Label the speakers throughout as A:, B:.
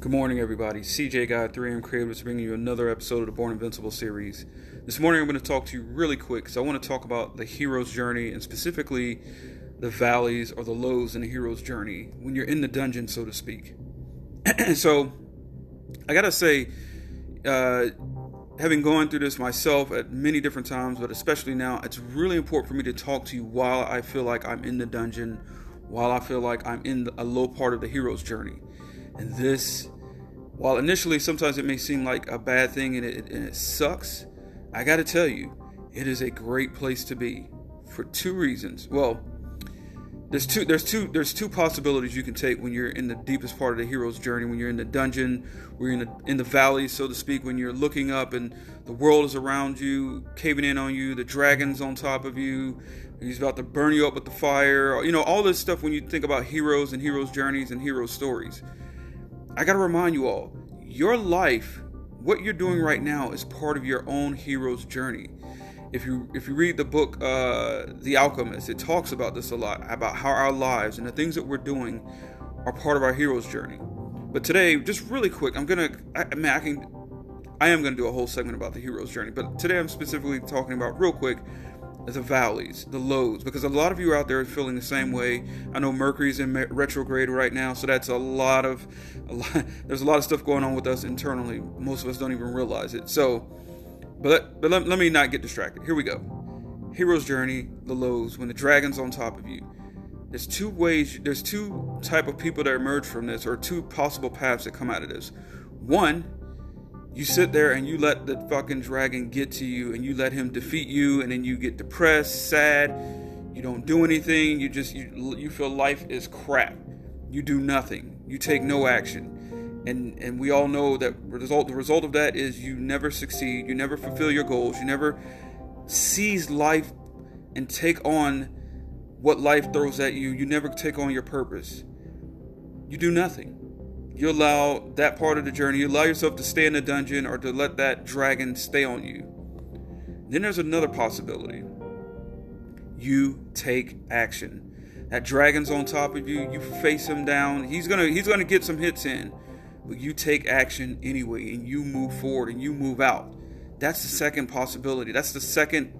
A: Good morning, everybody. CJ Guy 3M Creative is bringing you another episode of the Born Invincible series. This morning, I'm going to talk to you really quick because I want to talk about the hero's journey and specifically the valleys or the lows in the hero's journey when you're in the dungeon, so to speak. so, I got to say, uh, having gone through this myself at many different times, but especially now, it's really important for me to talk to you while I feel like I'm in the dungeon, while I feel like I'm in a low part of the hero's journey. And this, while initially sometimes it may seem like a bad thing and it, and it sucks, I got to tell you, it is a great place to be for two reasons. Well, there's two there's two there's two possibilities you can take when you're in the deepest part of the hero's journey when you're in the dungeon we're in the in the valley so to speak when you're looking up and the world is around you caving in on you the dragon's on top of you he's about to burn you up with the fire you know all this stuff when you think about heroes and heroes journeys and heroes stories I got to remind you all your life, what you're doing right now, is part of your own hero's journey. If you if you read the book uh, The Alchemist, it talks about this a lot about how our lives and the things that we're doing are part of our hero's journey. But today, just really quick, I'm gonna I, mean I can I am gonna do a whole segment about the hero's journey, but today I'm specifically talking about real quick the valleys, the lows, because a lot of you out there are feeling the same way. I know Mercury's in retrograde right now, so that's a lot of, a lot, there's a lot of stuff going on with us internally. Most of us don't even realize it. So, but but let, let me not get distracted. Here we go. Hero's journey, the lows, when the dragon's on top of you. There's two ways. There's two type of people that emerge from this, or two possible paths that come out of this. One you sit there and you let the fucking dragon get to you and you let him defeat you and then you get depressed sad. You don't do anything. You just you, you feel life is crap. You do nothing. You take no action. And and we all know that result the result of that is you never succeed. You never fulfill your goals. You never seize life and take on what life throws at you. You never take on your purpose. You do nothing you allow that part of the journey, you allow yourself to stay in the dungeon or to let that dragon stay on you. Then there's another possibility. You take action. That dragon's on top of you, you face him down. He's gonna he's gonna get some hits in. But you take action anyway and you move forward and you move out. That's the second possibility. That's the second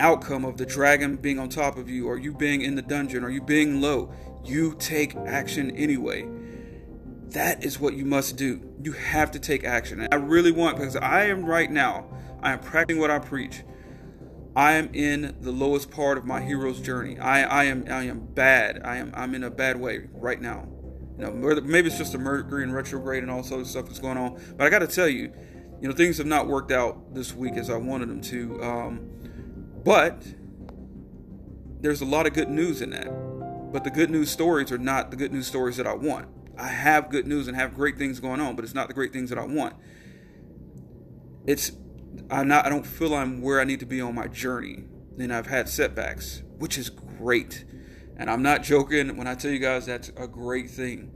A: outcome of the dragon being on top of you or you being in the dungeon or you being low you take action anyway. That is what you must do. You have to take action. I really want, because I am right now, I am practicing what I preach. I am in the lowest part of my hero's journey. I, I am I am bad. I am I'm in a bad way right now. You know, maybe it's just a Mercury and retrograde and all this of stuff that's going on. But I got to tell you, you know, things have not worked out this week as I wanted them to. Um, but there's a lot of good news in that. But the good news stories are not the good news stories that I want. I have good news and have great things going on, but it's not the great things that I want. It's I'm not I don't feel I'm where I need to be on my journey. And I've had setbacks, which is great. And I'm not joking when I tell you guys that's a great thing.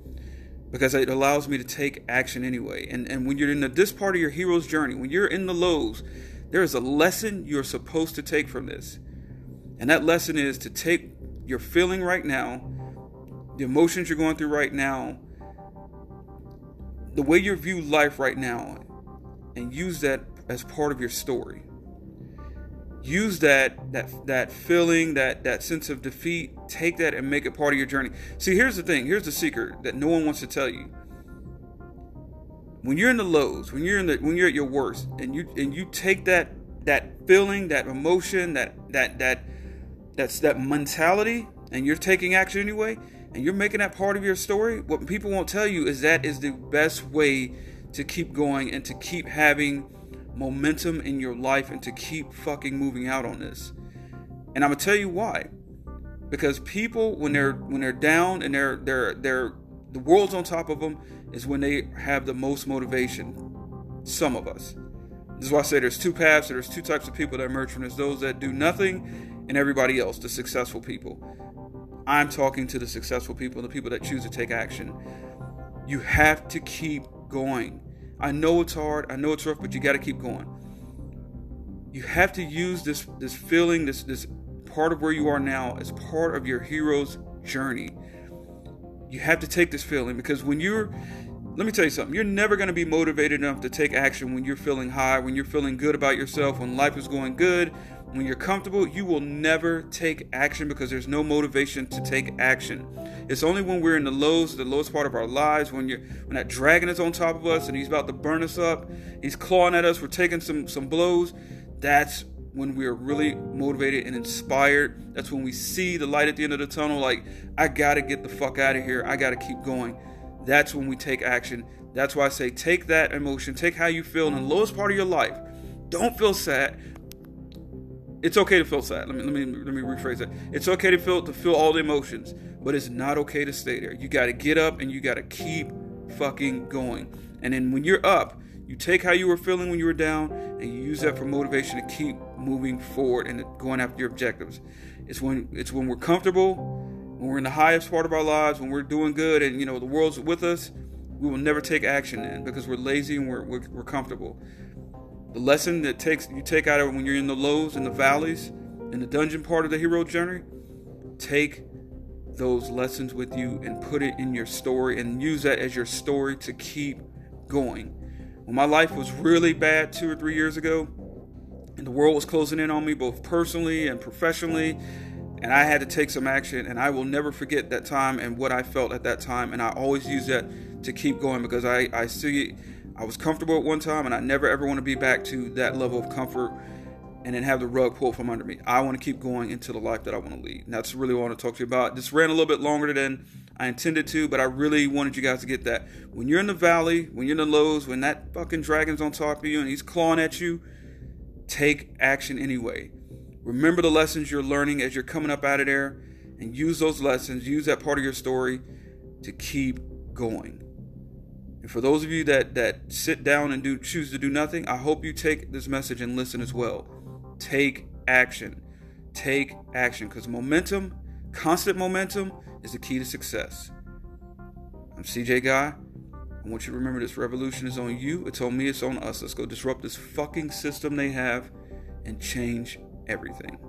A: Because it allows me to take action anyway. And and when you're in the, this part of your hero's journey, when you're in the lows, there is a lesson you're supposed to take from this. And that lesson is to take you're feeling right now, the emotions you're going through right now, the way you view life right now, and use that as part of your story. Use that that that feeling, that that sense of defeat, take that and make it part of your journey. See, here's the thing, here's the secret that no one wants to tell you. When you're in the lows, when you're in the when you're at your worst, and you and you take that that feeling, that emotion, that that that that's that mentality and you're taking action anyway and you're making that part of your story what people won't tell you is that is the best way to keep going and to keep having momentum in your life and to keep fucking moving out on this. And i'm gonna tell you why. Because people when they're when they're down and they're they're they're the world's on top of them is when they have the most motivation. Some of us this is why i say there's two paths there's two types of people that emerge from this those that do nothing and everybody else, the successful people. I'm talking to the successful people, the people that choose to take action. You have to keep going. I know it's hard, I know it's rough, but you got to keep going. You have to use this this feeling, this this part of where you are now as part of your hero's journey. You have to take this feeling because when you're let me tell you something. You're never going to be motivated enough to take action when you're feeling high, when you're feeling good about yourself, when life is going good, when you're comfortable. You will never take action because there's no motivation to take action. It's only when we're in the lows, the lowest part of our lives, when you're when that dragon is on top of us and he's about to burn us up, he's clawing at us, we're taking some some blows. That's when we are really motivated and inspired. That's when we see the light at the end of the tunnel. Like, I gotta get the fuck out of here. I gotta keep going that's when we take action. That's why I say take that emotion, take how you feel in the lowest part of your life. Don't feel sad. It's okay to feel sad. Let me let me let me rephrase that. It's okay to feel to feel all the emotions, but it's not okay to stay there. You got to get up and you got to keep fucking going. And then when you're up, you take how you were feeling when you were down and you use that for motivation to keep moving forward and going after your objectives. It's when it's when we're comfortable when we're in the highest part of our lives, when we're doing good and you know the world's with us, we will never take action in because we're lazy and we're, we're, we're comfortable. The lesson that takes you take out of when you're in the lows and the valleys, in the dungeon part of the hero journey, take those lessons with you and put it in your story and use that as your story to keep going. When my life was really bad two or three years ago, and the world was closing in on me both personally and professionally, and I had to take some action and I will never forget that time and what I felt at that time and I always use that to keep going because I, I see I was comfortable at one time and I never ever want to be back to that level of comfort and then have the rug pulled from under me. I want to keep going into the life that I want to lead. And that's really what I want to talk to you about. This ran a little bit longer than I intended to, but I really wanted you guys to get that. When you're in the valley, when you're in the lows, when that fucking dragon's on top of you and he's clawing at you, take action anyway. Remember the lessons you're learning as you're coming up out of there and use those lessons, use that part of your story to keep going. And for those of you that that sit down and do choose to do nothing, I hope you take this message and listen as well. Take action. Take action because momentum, constant momentum is the key to success. I'm CJ Guy. I want you to remember this revolution is on you, it's on me, it's on us. Let's go disrupt this fucking system they have and change everything.